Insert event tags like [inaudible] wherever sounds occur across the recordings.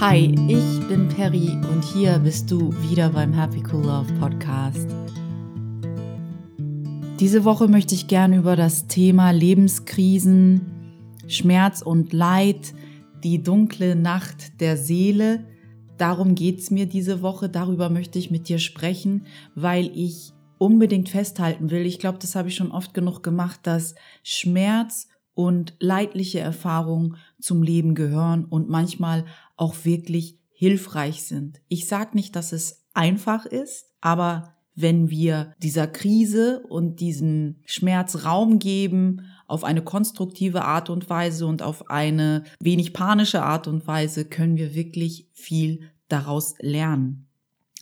Hi, ich bin Perry und hier bist du wieder beim Happy Cool Love Podcast. Diese Woche möchte ich gerne über das Thema Lebenskrisen, Schmerz und Leid, die dunkle Nacht der Seele. Darum geht's mir diese Woche. Darüber möchte ich mit dir sprechen, weil ich unbedingt festhalten will. Ich glaube, das habe ich schon oft genug gemacht, dass Schmerz und leidliche Erfahrungen zum Leben gehören und manchmal auch wirklich hilfreich sind. Ich sage nicht, dass es einfach ist, aber wenn wir dieser Krise und diesem Schmerz Raum geben, auf eine konstruktive Art und Weise und auf eine wenig panische Art und Weise, können wir wirklich viel daraus lernen.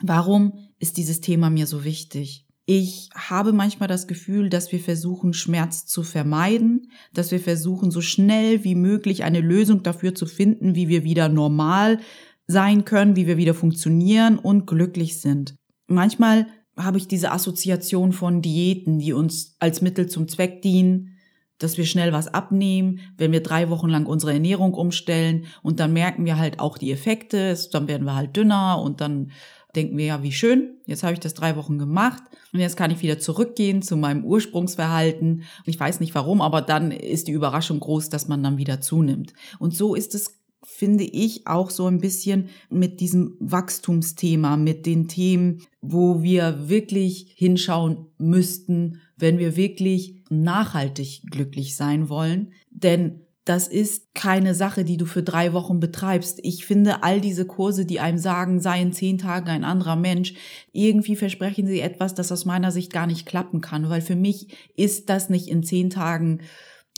Warum ist dieses Thema mir so wichtig? Ich habe manchmal das Gefühl, dass wir versuchen, Schmerz zu vermeiden, dass wir versuchen, so schnell wie möglich eine Lösung dafür zu finden, wie wir wieder normal sein können, wie wir wieder funktionieren und glücklich sind. Manchmal habe ich diese Assoziation von Diäten, die uns als Mittel zum Zweck dienen, dass wir schnell was abnehmen, wenn wir drei Wochen lang unsere Ernährung umstellen und dann merken wir halt auch die Effekte, dann werden wir halt dünner und dann denken wir ja, wie schön, jetzt habe ich das drei Wochen gemacht und jetzt kann ich wieder zurückgehen zu meinem Ursprungsverhalten. Ich weiß nicht warum, aber dann ist die Überraschung groß, dass man dann wieder zunimmt. Und so ist es finde ich auch so ein bisschen mit diesem Wachstumsthema, mit den Themen, wo wir wirklich hinschauen müssten, wenn wir wirklich nachhaltig glücklich sein wollen. Denn das ist keine Sache, die du für drei Wochen betreibst. Ich finde, all diese Kurse, die einem sagen, sei in zehn Tagen ein anderer Mensch, irgendwie versprechen sie etwas, das aus meiner Sicht gar nicht klappen kann, weil für mich ist das nicht in zehn Tagen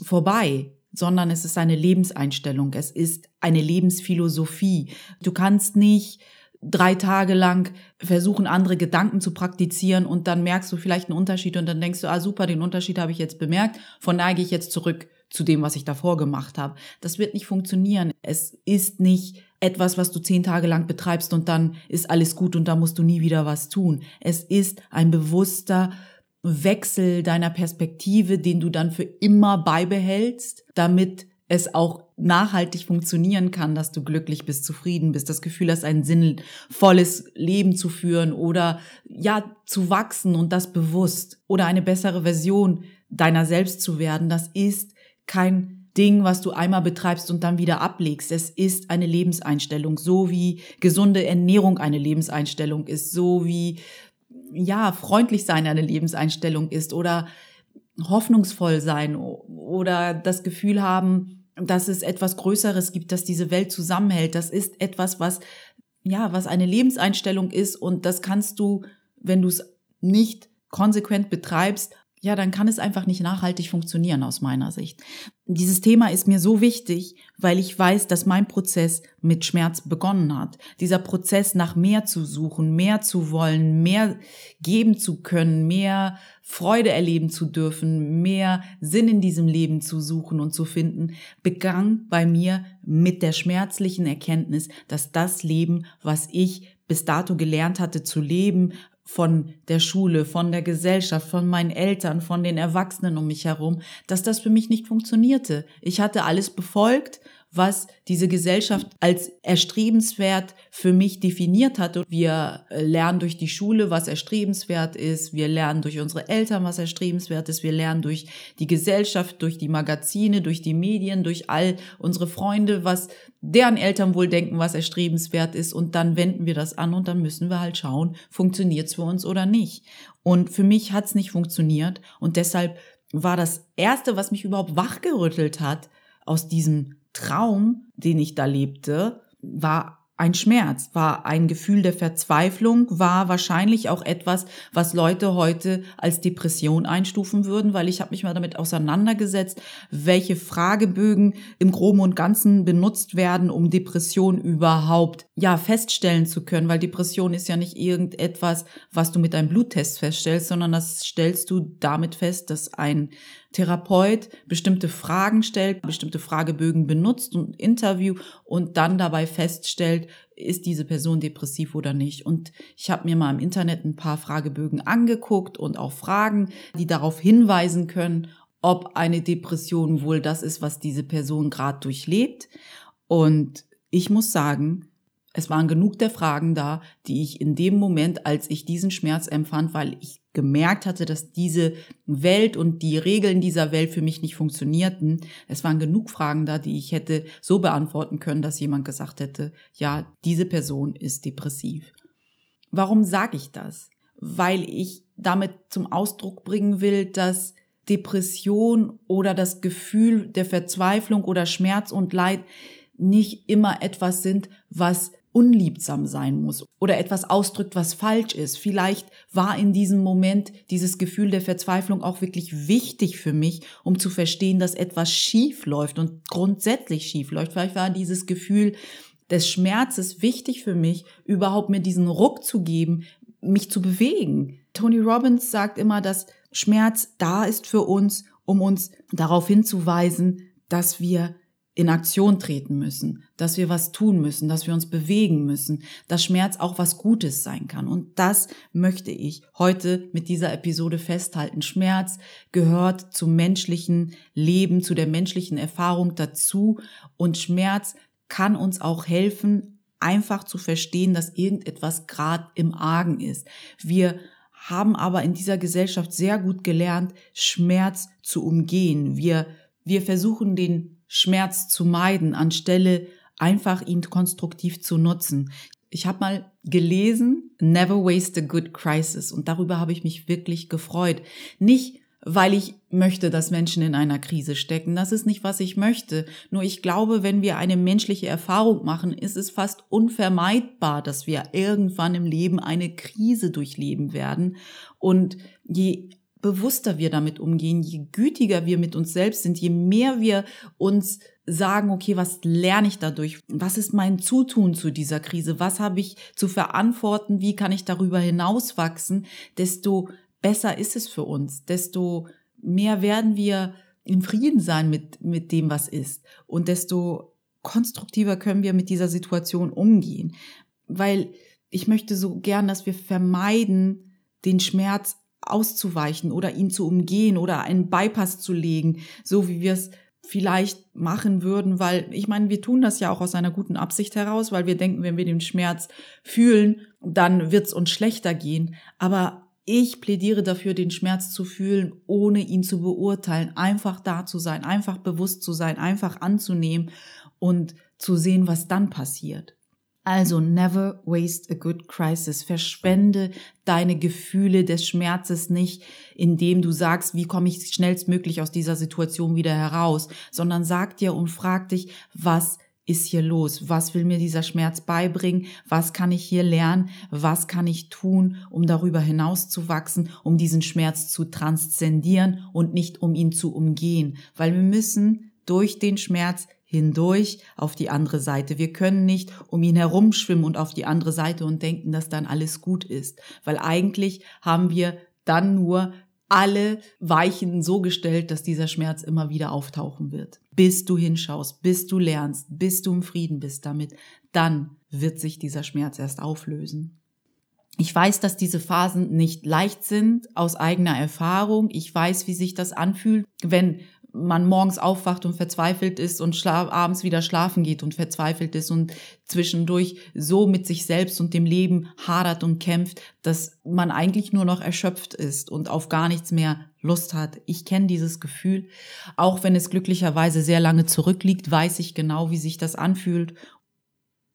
vorbei sondern es ist eine Lebenseinstellung, es ist eine Lebensphilosophie. Du kannst nicht drei Tage lang versuchen, andere Gedanken zu praktizieren und dann merkst du vielleicht einen Unterschied und dann denkst du, ah super, den Unterschied habe ich jetzt bemerkt, von daher gehe ich jetzt zurück zu dem, was ich davor gemacht habe. Das wird nicht funktionieren. Es ist nicht etwas, was du zehn Tage lang betreibst und dann ist alles gut und da musst du nie wieder was tun. Es ist ein bewusster Wechsel deiner Perspektive, den du dann für immer beibehältst, damit es auch nachhaltig funktionieren kann, dass du glücklich bist, zufrieden bist, das Gefühl hast, ein sinnvolles Leben zu führen oder ja, zu wachsen und das bewusst oder eine bessere Version deiner selbst zu werden. Das ist kein Ding, was du einmal betreibst und dann wieder ablegst. Es ist eine Lebenseinstellung, so wie gesunde Ernährung eine Lebenseinstellung ist, so wie ja, freundlich sein eine Lebenseinstellung ist oder hoffnungsvoll sein oder das Gefühl haben, dass es etwas Größeres gibt, das diese Welt zusammenhält. Das ist etwas, was, ja, was eine Lebenseinstellung ist und das kannst du, wenn du es nicht konsequent betreibst, ja, dann kann es einfach nicht nachhaltig funktionieren aus meiner Sicht. Dieses Thema ist mir so wichtig, weil ich weiß, dass mein Prozess mit Schmerz begonnen hat. Dieser Prozess nach mehr zu suchen, mehr zu wollen, mehr geben zu können, mehr Freude erleben zu dürfen, mehr Sinn in diesem Leben zu suchen und zu finden, begann bei mir mit der schmerzlichen Erkenntnis, dass das Leben, was ich bis dato gelernt hatte zu leben, von der Schule, von der Gesellschaft, von meinen Eltern, von den Erwachsenen um mich herum, dass das für mich nicht funktionierte. Ich hatte alles befolgt, was diese Gesellschaft als erstrebenswert für mich definiert hat. wir äh, lernen durch die Schule, was erstrebenswert ist. Wir lernen durch unsere Eltern, was erstrebenswert ist. Wir lernen durch die Gesellschaft, durch die Magazine, durch die Medien, durch all unsere Freunde, was deren Eltern wohl denken, was erstrebenswert ist. Und dann wenden wir das an und dann müssen wir halt schauen, funktioniert es für uns oder nicht. Und für mich hat es nicht funktioniert. Und deshalb war das Erste, was mich überhaupt wachgerüttelt hat aus diesem Traum, den ich da lebte, war ein Schmerz, war ein Gefühl der Verzweiflung, war wahrscheinlich auch etwas, was Leute heute als Depression einstufen würden, weil ich habe mich mal damit auseinandergesetzt, welche Fragebögen im Groben und Ganzen benutzt werden, um Depression überhaupt ja feststellen zu können, weil Depression ist ja nicht irgendetwas, was du mit einem Bluttest feststellst, sondern das stellst du damit fest, dass ein Therapeut bestimmte Fragen stellt, bestimmte Fragebögen benutzt und Interview und dann dabei feststellt, ist diese Person depressiv oder nicht. Und ich habe mir mal im Internet ein paar Fragebögen angeguckt und auch Fragen, die darauf hinweisen können, ob eine Depression wohl das ist, was diese Person gerade durchlebt. Und ich muss sagen, Es waren genug der Fragen da, die ich in dem Moment, als ich diesen Schmerz empfand, weil ich gemerkt hatte, dass diese Welt und die Regeln dieser Welt für mich nicht funktionierten. Es waren genug Fragen da, die ich hätte so beantworten können, dass jemand gesagt hätte, ja, diese Person ist depressiv. Warum sage ich das? Weil ich damit zum Ausdruck bringen will, dass Depression oder das Gefühl der Verzweiflung oder Schmerz und Leid nicht immer etwas sind, was unliebsam sein muss oder etwas ausdrückt, was falsch ist. Vielleicht war in diesem Moment dieses Gefühl der Verzweiflung auch wirklich wichtig für mich, um zu verstehen, dass etwas schief läuft und grundsätzlich schief läuft. Vielleicht war dieses Gefühl des Schmerzes wichtig für mich, überhaupt mir diesen Ruck zu geben, mich zu bewegen. Tony Robbins sagt immer, dass Schmerz da ist für uns, um uns darauf hinzuweisen, dass wir in Aktion treten müssen, dass wir was tun müssen, dass wir uns bewegen müssen, dass Schmerz auch was Gutes sein kann. Und das möchte ich heute mit dieser Episode festhalten. Schmerz gehört zum menschlichen Leben, zu der menschlichen Erfahrung dazu. Und Schmerz kann uns auch helfen, einfach zu verstehen, dass irgendetwas gerade im Argen ist. Wir haben aber in dieser Gesellschaft sehr gut gelernt, Schmerz zu umgehen. Wir, wir versuchen den Schmerz zu meiden, anstelle einfach ihn konstruktiv zu nutzen. Ich habe mal gelesen, Never Waste a Good Crisis und darüber habe ich mich wirklich gefreut. Nicht, weil ich möchte, dass Menschen in einer Krise stecken. Das ist nicht, was ich möchte. Nur ich glaube, wenn wir eine menschliche Erfahrung machen, ist es fast unvermeidbar, dass wir irgendwann im Leben eine Krise durchleben werden. Und je bewusster wir damit umgehen, je gütiger wir mit uns selbst sind, je mehr wir uns sagen, okay, was lerne ich dadurch? Was ist mein Zutun zu dieser Krise? Was habe ich zu verantworten? Wie kann ich darüber hinauswachsen? Desto besser ist es für uns, desto mehr werden wir im Frieden sein mit, mit dem, was ist. Und desto konstruktiver können wir mit dieser Situation umgehen. Weil ich möchte so gern, dass wir vermeiden, den Schmerz auszuweichen oder ihn zu umgehen oder einen Bypass zu legen, so wie wir es vielleicht machen würden, weil ich meine, wir tun das ja auch aus einer guten Absicht heraus, weil wir denken, wenn wir den Schmerz fühlen, dann wird es uns schlechter gehen. Aber ich plädiere dafür, den Schmerz zu fühlen, ohne ihn zu beurteilen, einfach da zu sein, einfach bewusst zu sein, einfach anzunehmen und zu sehen, was dann passiert. Also never waste a good crisis. Verschwende deine Gefühle des Schmerzes nicht, indem du sagst, wie komme ich schnellstmöglich aus dieser Situation wieder heraus, sondern sag dir und frag dich, was ist hier los? Was will mir dieser Schmerz beibringen? Was kann ich hier lernen? Was kann ich tun, um darüber hinaus zu wachsen, um diesen Schmerz zu transzendieren und nicht um ihn zu umgehen? Weil wir müssen durch den Schmerz hindurch auf die andere Seite. Wir können nicht um ihn herumschwimmen und auf die andere Seite und denken, dass dann alles gut ist, weil eigentlich haben wir dann nur alle Weichen so gestellt, dass dieser Schmerz immer wieder auftauchen wird. Bis du hinschaust, bis du lernst, bis du im Frieden bist damit, dann wird sich dieser Schmerz erst auflösen. Ich weiß, dass diese Phasen nicht leicht sind aus eigener Erfahrung. Ich weiß, wie sich das anfühlt, wenn man morgens aufwacht und verzweifelt ist und abends wieder schlafen geht und verzweifelt ist und zwischendurch so mit sich selbst und dem Leben hadert und kämpft, dass man eigentlich nur noch erschöpft ist und auf gar nichts mehr Lust hat. Ich kenne dieses Gefühl. Auch wenn es glücklicherweise sehr lange zurückliegt, weiß ich genau, wie sich das anfühlt.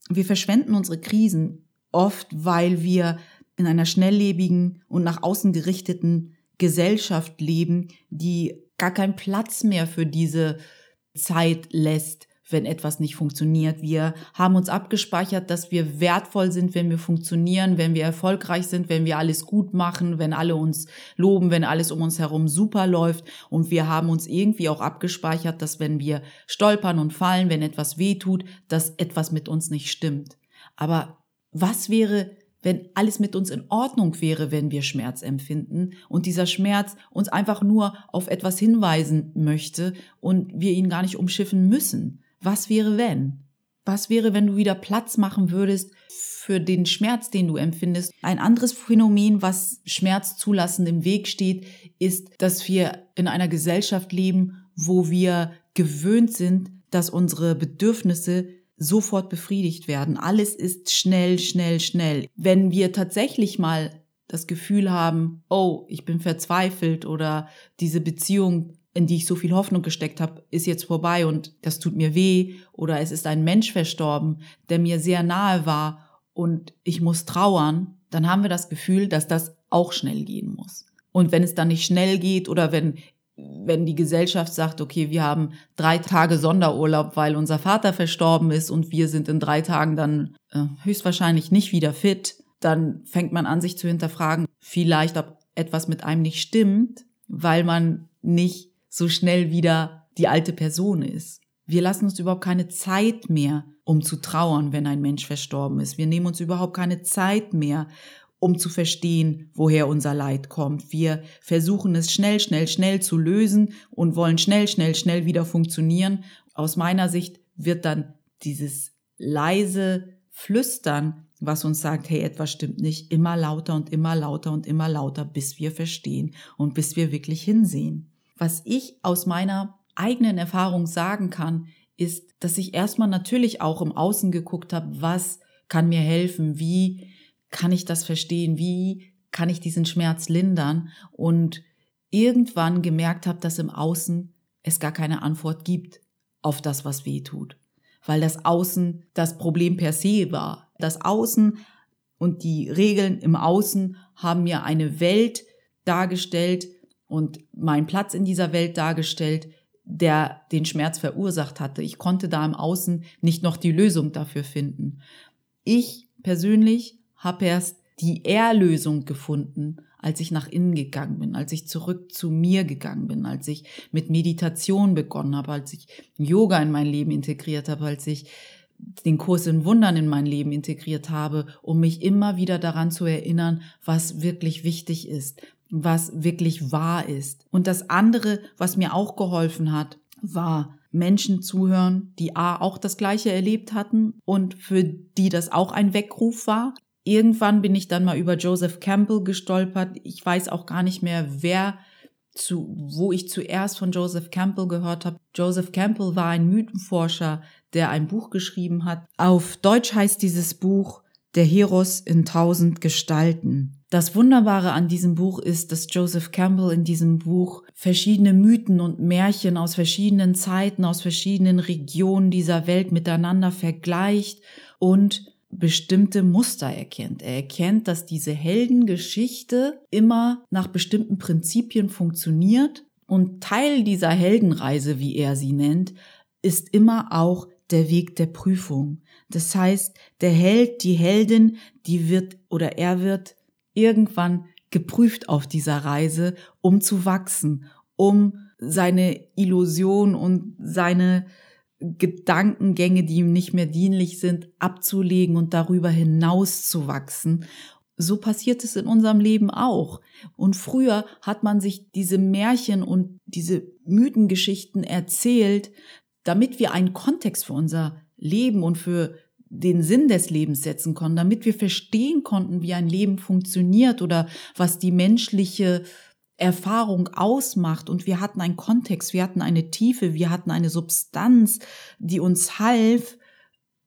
Wir verschwenden unsere Krisen oft, weil wir in einer schnelllebigen und nach außen gerichteten Gesellschaft leben, die gar keinen Platz mehr für diese Zeit lässt, wenn etwas nicht funktioniert. Wir haben uns abgespeichert, dass wir wertvoll sind, wenn wir funktionieren, wenn wir erfolgreich sind, wenn wir alles gut machen, wenn alle uns loben, wenn alles um uns herum super läuft. Und wir haben uns irgendwie auch abgespeichert, dass wenn wir stolpern und fallen, wenn etwas weh tut, dass etwas mit uns nicht stimmt. Aber was wäre, wenn alles mit uns in Ordnung wäre, wenn wir Schmerz empfinden und dieser Schmerz uns einfach nur auf etwas hinweisen möchte und wir ihn gar nicht umschiffen müssen. Was wäre wenn? Was wäre, wenn du wieder Platz machen würdest für den Schmerz, den du empfindest? Ein anderes Phänomen, was Schmerz zulassen im Weg steht, ist, dass wir in einer Gesellschaft leben, wo wir gewöhnt sind, dass unsere Bedürfnisse sofort befriedigt werden. Alles ist schnell, schnell, schnell. Wenn wir tatsächlich mal das Gefühl haben, oh, ich bin verzweifelt oder diese Beziehung, in die ich so viel Hoffnung gesteckt habe, ist jetzt vorbei und das tut mir weh oder es ist ein Mensch verstorben, der mir sehr nahe war und ich muss trauern, dann haben wir das Gefühl, dass das auch schnell gehen muss. Und wenn es dann nicht schnell geht oder wenn wenn die Gesellschaft sagt, okay, wir haben drei Tage Sonderurlaub, weil unser Vater verstorben ist und wir sind in drei Tagen dann äh, höchstwahrscheinlich nicht wieder fit, dann fängt man an, sich zu hinterfragen, vielleicht ob etwas mit einem nicht stimmt, weil man nicht so schnell wieder die alte Person ist. Wir lassen uns überhaupt keine Zeit mehr, um zu trauern, wenn ein Mensch verstorben ist. Wir nehmen uns überhaupt keine Zeit mehr, um zu verstehen, woher unser Leid kommt. Wir versuchen es schnell, schnell, schnell zu lösen und wollen schnell, schnell, schnell wieder funktionieren. Aus meiner Sicht wird dann dieses leise Flüstern, was uns sagt, hey, etwas stimmt nicht, immer lauter und immer lauter und immer lauter, bis wir verstehen und bis wir wirklich hinsehen. Was ich aus meiner eigenen Erfahrung sagen kann, ist, dass ich erstmal natürlich auch im Außen geguckt habe, was kann mir helfen, wie kann ich das verstehen? Wie kann ich diesen Schmerz lindern? Und irgendwann gemerkt habe, dass im Außen es gar keine Antwort gibt auf das, was weh tut. Weil das Außen das Problem per se war. Das Außen und die Regeln im Außen haben mir eine Welt dargestellt und meinen Platz in dieser Welt dargestellt, der den Schmerz verursacht hatte. Ich konnte da im Außen nicht noch die Lösung dafür finden. Ich persönlich habe erst die Erlösung gefunden, als ich nach innen gegangen bin, als ich zurück zu mir gegangen bin, als ich mit Meditation begonnen habe, als ich Yoga in mein Leben integriert habe, als ich den Kurs in Wundern in mein Leben integriert habe, um mich immer wieder daran zu erinnern, was wirklich wichtig ist, was wirklich wahr ist. Und das andere, was mir auch geholfen hat, war Menschen zuhören, die A auch das gleiche erlebt hatten und für die das auch ein Weckruf war, Irgendwann bin ich dann mal über Joseph Campbell gestolpert. Ich weiß auch gar nicht mehr, wer zu, wo ich zuerst von Joseph Campbell gehört habe. Joseph Campbell war ein Mythenforscher, der ein Buch geschrieben hat. Auf Deutsch heißt dieses Buch Der Heros in tausend Gestalten. Das Wunderbare an diesem Buch ist, dass Joseph Campbell in diesem Buch verschiedene Mythen und Märchen aus verschiedenen Zeiten, aus verschiedenen Regionen dieser Welt miteinander vergleicht und bestimmte Muster erkennt. Er erkennt, dass diese Heldengeschichte immer nach bestimmten Prinzipien funktioniert und Teil dieser Heldenreise, wie er sie nennt, ist immer auch der Weg der Prüfung. Das heißt, der Held, die Heldin, die wird oder er wird irgendwann geprüft auf dieser Reise, um zu wachsen, um seine Illusion und seine Gedankengänge, die ihm nicht mehr dienlich sind, abzulegen und darüber hinaus zu wachsen. So passiert es in unserem Leben auch. Und früher hat man sich diese Märchen und diese Mythengeschichten erzählt, damit wir einen Kontext für unser Leben und für den Sinn des Lebens setzen konnten, damit wir verstehen konnten, wie ein Leben funktioniert oder was die menschliche Erfahrung ausmacht und wir hatten einen Kontext, wir hatten eine Tiefe, wir hatten eine Substanz, die uns half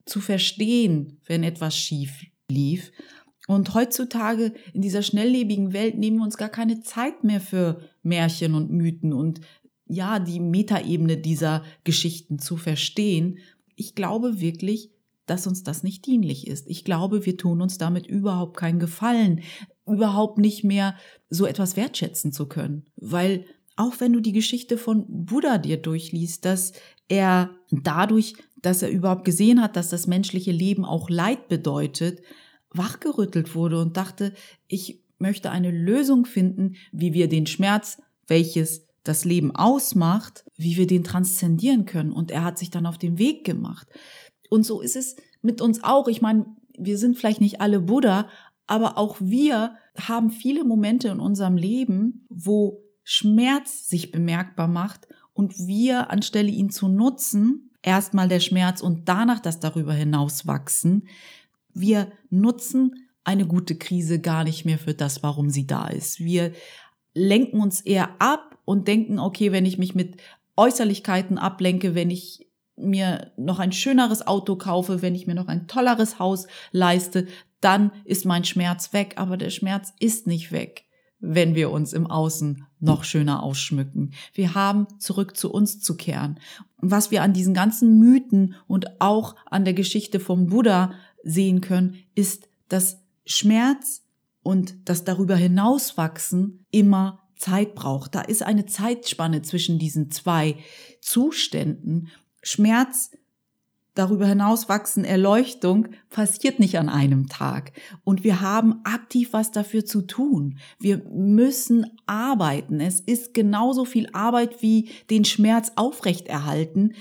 zu verstehen, wenn etwas schief lief. Und heutzutage in dieser schnelllebigen Welt nehmen wir uns gar keine Zeit mehr für Märchen und Mythen und ja, die Metaebene dieser Geschichten zu verstehen. Ich glaube wirklich, dass uns das nicht dienlich ist. Ich glaube, wir tun uns damit überhaupt keinen Gefallen, überhaupt nicht mehr so etwas wertschätzen zu können. Weil auch wenn du die Geschichte von Buddha dir durchliest, dass er dadurch, dass er überhaupt gesehen hat, dass das menschliche Leben auch Leid bedeutet, wachgerüttelt wurde und dachte, ich möchte eine Lösung finden, wie wir den Schmerz, welches das Leben ausmacht, wie wir den transzendieren können. Und er hat sich dann auf den Weg gemacht. Und so ist es mit uns auch. Ich meine, wir sind vielleicht nicht alle Buddha, aber auch wir haben viele Momente in unserem Leben, wo Schmerz sich bemerkbar macht und wir, anstelle ihn zu nutzen, erstmal der Schmerz und danach das darüber hinaus wachsen, wir nutzen eine gute Krise gar nicht mehr für das, warum sie da ist. Wir lenken uns eher ab und denken, okay, wenn ich mich mit Äußerlichkeiten ablenke, wenn ich mir noch ein schöneres Auto kaufe, wenn ich mir noch ein tolleres Haus leiste, dann ist mein Schmerz weg. Aber der Schmerz ist nicht weg, wenn wir uns im Außen noch schöner ausschmücken. Wir haben zurück zu uns zu kehren. Und was wir an diesen ganzen Mythen und auch an der Geschichte vom Buddha sehen können, ist, dass Schmerz und das darüber hinauswachsen immer Zeit braucht. Da ist eine Zeitspanne zwischen diesen zwei Zuständen. Schmerz, darüber hinaus wachsen, Erleuchtung passiert nicht an einem Tag. Und wir haben aktiv was dafür zu tun. Wir müssen arbeiten. Es ist genauso viel Arbeit wie den Schmerz aufrechterhalten.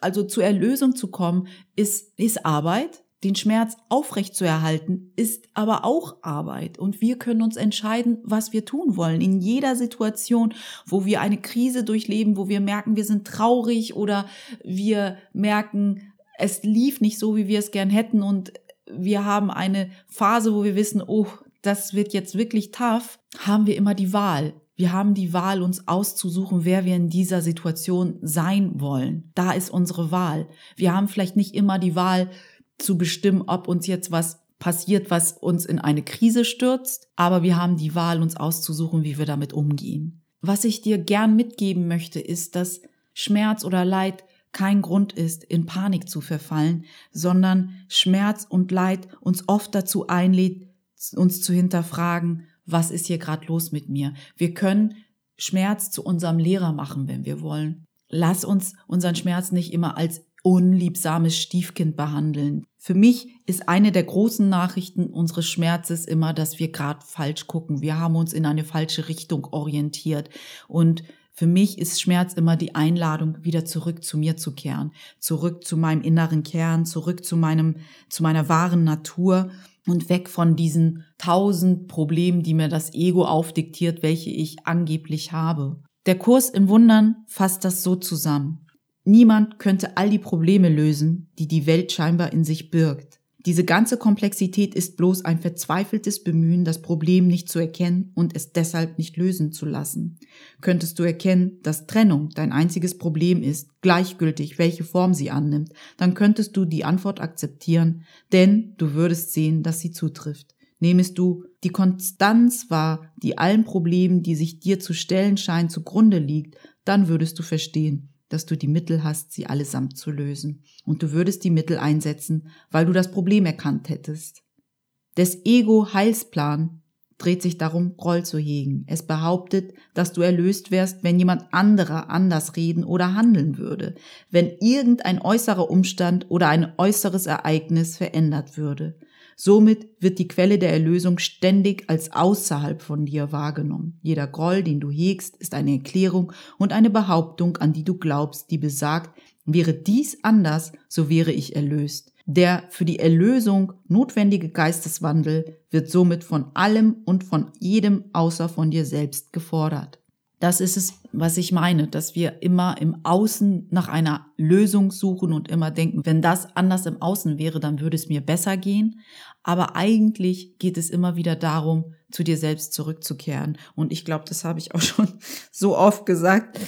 Also zur Erlösung zu kommen, ist, ist Arbeit den Schmerz aufrechtzuerhalten, ist aber auch Arbeit. Und wir können uns entscheiden, was wir tun wollen. In jeder Situation, wo wir eine Krise durchleben, wo wir merken, wir sind traurig oder wir merken, es lief nicht so, wie wir es gern hätten und wir haben eine Phase, wo wir wissen, oh, das wird jetzt wirklich tough, haben wir immer die Wahl. Wir haben die Wahl, uns auszusuchen, wer wir in dieser Situation sein wollen. Da ist unsere Wahl. Wir haben vielleicht nicht immer die Wahl, zu bestimmen, ob uns jetzt was passiert, was uns in eine Krise stürzt, aber wir haben die Wahl, uns auszusuchen, wie wir damit umgehen. Was ich dir gern mitgeben möchte, ist, dass Schmerz oder Leid kein Grund ist, in Panik zu verfallen, sondern Schmerz und Leid uns oft dazu einlädt, uns zu hinterfragen, was ist hier gerade los mit mir? Wir können Schmerz zu unserem Lehrer machen, wenn wir wollen. Lass uns unseren Schmerz nicht immer als unliebsames Stiefkind behandeln. Für mich ist eine der großen Nachrichten unseres Schmerzes immer, dass wir gerade falsch gucken. Wir haben uns in eine falsche Richtung orientiert. Und für mich ist Schmerz immer die Einladung, wieder zurück zu mir zu kehren, zurück zu meinem inneren Kern, zurück zu meinem, zu meiner wahren Natur und weg von diesen tausend Problemen, die mir das Ego aufdiktiert, welche ich angeblich habe. Der Kurs im Wundern fasst das so zusammen. Niemand könnte all die Probleme lösen, die die Welt scheinbar in sich birgt. Diese ganze Komplexität ist bloß ein verzweifeltes Bemühen, das Problem nicht zu erkennen und es deshalb nicht lösen zu lassen. Könntest du erkennen, dass Trennung dein einziges Problem ist, gleichgültig welche Form sie annimmt, dann könntest du die Antwort akzeptieren, denn du würdest sehen, dass sie zutrifft. Nehmest du die Konstanz wahr, die allen Problemen, die sich dir zu stellen scheinen, zugrunde liegt, dann würdest du verstehen, dass du die Mittel hast, sie allesamt zu lösen. Und du würdest die Mittel einsetzen, weil du das Problem erkannt hättest. Des Ego-Heilsplan dreht sich darum, Groll zu hegen. Es behauptet, dass du erlöst wärst, wenn jemand anderer anders reden oder handeln würde, wenn irgendein äußerer Umstand oder ein äußeres Ereignis verändert würde. Somit wird die Quelle der Erlösung ständig als außerhalb von dir wahrgenommen. Jeder Groll, den du hegst, ist eine Erklärung und eine Behauptung, an die du glaubst, die besagt, wäre dies anders, so wäre ich erlöst. Der für die Erlösung notwendige Geisteswandel wird somit von allem und von jedem außer von dir selbst gefordert. Das ist es, was ich meine, dass wir immer im Außen nach einer Lösung suchen und immer denken, wenn das anders im Außen wäre, dann würde es mir besser gehen. Aber eigentlich geht es immer wieder darum, zu dir selbst zurückzukehren. Und ich glaube, das habe ich auch [laughs] schon so oft gesagt,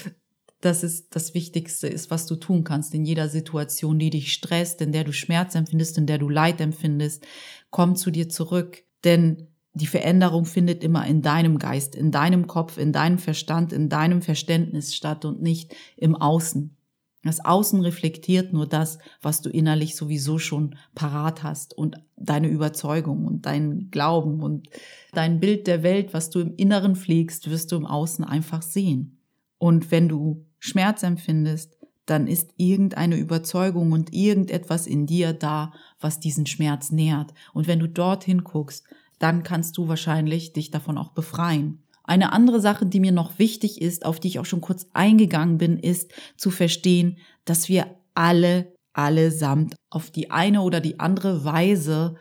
dass es das Wichtigste ist, was du tun kannst in jeder Situation, die dich stresst, in der du Schmerz empfindest, in der du Leid empfindest. Komm zu dir zurück, denn die Veränderung findet immer in deinem Geist, in deinem Kopf, in deinem Verstand, in deinem Verständnis statt und nicht im Außen. Das Außen reflektiert nur das, was du innerlich sowieso schon parat hast und deine Überzeugung und dein Glauben und dein Bild der Welt, was du im Inneren pflegst, wirst du im Außen einfach sehen. Und wenn du Schmerz empfindest, dann ist irgendeine Überzeugung und irgendetwas in dir da, was diesen Schmerz nährt. Und wenn du dorthin guckst, dann kannst du wahrscheinlich dich davon auch befreien. Eine andere Sache, die mir noch wichtig ist, auf die ich auch schon kurz eingegangen bin, ist zu verstehen, dass wir alle, allesamt auf die eine oder die andere Weise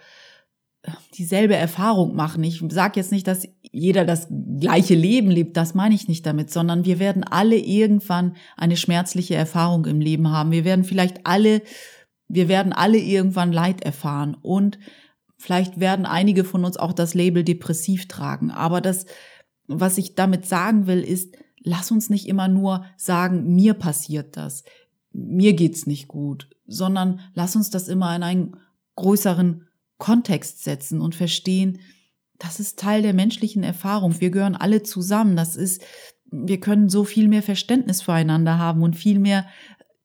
äh, dieselbe Erfahrung machen. Ich sage jetzt nicht, dass jeder das gleiche Leben lebt, das meine ich nicht damit, sondern wir werden alle irgendwann eine schmerzliche Erfahrung im Leben haben. Wir werden vielleicht alle, wir werden alle irgendwann Leid erfahren und Vielleicht werden einige von uns auch das Label depressiv tragen. Aber das, was ich damit sagen will, ist, lass uns nicht immer nur sagen, mir passiert das. mir geht's nicht gut, sondern lass uns das immer in einen größeren Kontext setzen und verstehen, das ist Teil der menschlichen Erfahrung. Wir gehören alle zusammen. Das ist, wir können so viel mehr Verständnis füreinander haben und viel mehr,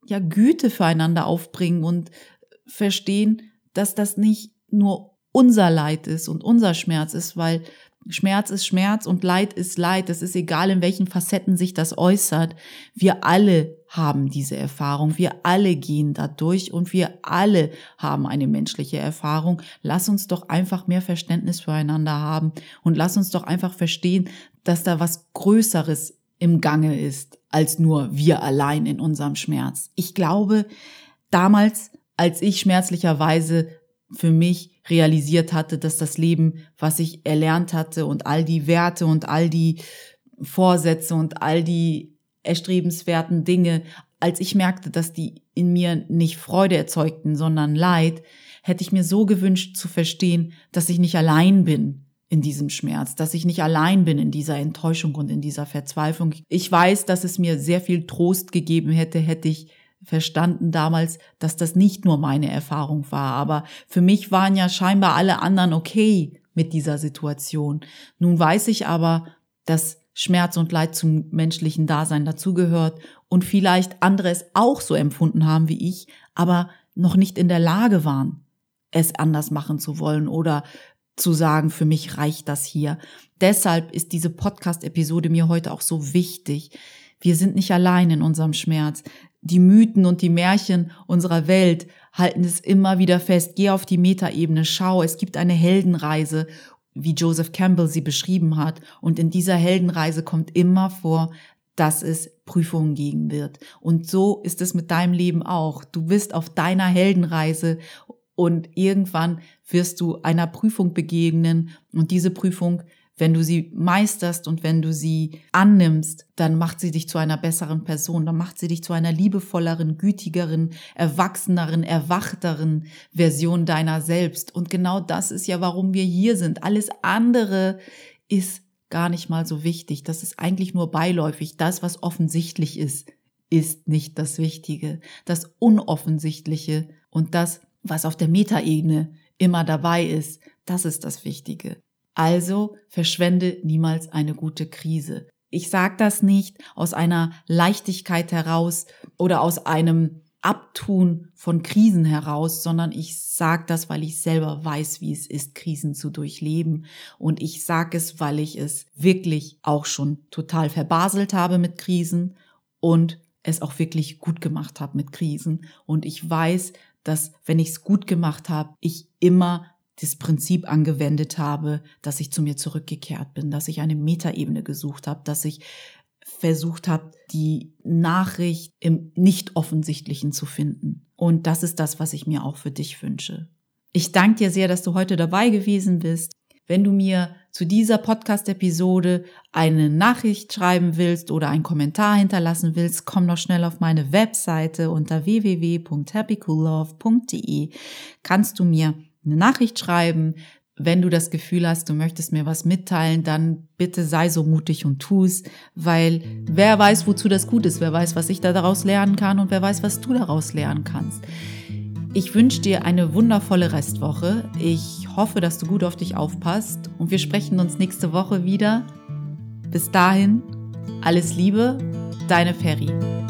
ja, Güte füreinander aufbringen und verstehen, dass das nicht nur unser Leid ist und unser Schmerz ist, weil Schmerz ist Schmerz und Leid ist Leid. Es ist egal, in welchen Facetten sich das äußert. Wir alle haben diese Erfahrung. Wir alle gehen da durch und wir alle haben eine menschliche Erfahrung. Lass uns doch einfach mehr Verständnis füreinander haben und lass uns doch einfach verstehen, dass da was Größeres im Gange ist als nur wir allein in unserem Schmerz. Ich glaube, damals, als ich schmerzlicherweise für mich realisiert hatte, dass das Leben, was ich erlernt hatte und all die Werte und all die Vorsätze und all die erstrebenswerten Dinge, als ich merkte, dass die in mir nicht Freude erzeugten, sondern Leid, hätte ich mir so gewünscht zu verstehen, dass ich nicht allein bin in diesem Schmerz, dass ich nicht allein bin in dieser Enttäuschung und in dieser Verzweiflung. Ich weiß, dass es mir sehr viel Trost gegeben hätte, hätte ich verstanden damals, dass das nicht nur meine Erfahrung war, aber für mich waren ja scheinbar alle anderen okay mit dieser Situation. Nun weiß ich aber, dass Schmerz und Leid zum menschlichen Dasein dazugehört und vielleicht andere es auch so empfunden haben wie ich, aber noch nicht in der Lage waren, es anders machen zu wollen oder zu sagen, für mich reicht das hier. Deshalb ist diese Podcast-Episode mir heute auch so wichtig. Wir sind nicht allein in unserem Schmerz die Mythen und die Märchen unserer Welt halten es immer wieder fest. Geh auf die Metaebene, schau, es gibt eine Heldenreise, wie Joseph Campbell sie beschrieben hat. Und in dieser Heldenreise kommt immer vor, dass es Prüfungen geben wird. Und so ist es mit deinem Leben auch. Du bist auf deiner Heldenreise und irgendwann wirst du einer Prüfung begegnen und diese Prüfung wenn du sie meisterst und wenn du sie annimmst, dann macht sie dich zu einer besseren Person, dann macht sie dich zu einer liebevolleren, gütigeren, erwachseneren, erwachteren Version deiner selbst. Und genau das ist ja, warum wir hier sind. Alles andere ist gar nicht mal so wichtig. Das ist eigentlich nur beiläufig. Das, was offensichtlich ist, ist nicht das Wichtige. Das Unoffensichtliche und das, was auf der Metaebene immer dabei ist, das ist das Wichtige. Also verschwende niemals eine gute Krise. Ich sage das nicht aus einer Leichtigkeit heraus oder aus einem Abtun von Krisen heraus, sondern ich sage das, weil ich selber weiß, wie es ist, Krisen zu durchleben. Und ich sage es, weil ich es wirklich auch schon total verbaselt habe mit Krisen und es auch wirklich gut gemacht habe mit Krisen. Und ich weiß, dass wenn ich es gut gemacht habe, ich immer das Prinzip angewendet habe, dass ich zu mir zurückgekehrt bin, dass ich eine Metaebene gesucht habe, dass ich versucht habe, die Nachricht im nicht offensichtlichen zu finden. Und das ist das, was ich mir auch für dich wünsche. Ich danke dir sehr, dass du heute dabei gewesen bist. Wenn du mir zu dieser Podcast-Episode eine Nachricht schreiben willst oder einen Kommentar hinterlassen willst, komm noch schnell auf meine Webseite unter www.happycoollove.de. Kannst du mir eine Nachricht schreiben. Wenn du das Gefühl hast, du möchtest mir was mitteilen, dann bitte sei so mutig und tu's, weil wer weiß, wozu das gut ist, wer weiß, was ich da daraus lernen kann und wer weiß, was du daraus lernen kannst. Ich wünsche dir eine wundervolle Restwoche. Ich hoffe, dass du gut auf dich aufpasst und wir sprechen uns nächste Woche wieder. Bis dahin, alles Liebe, deine Ferry.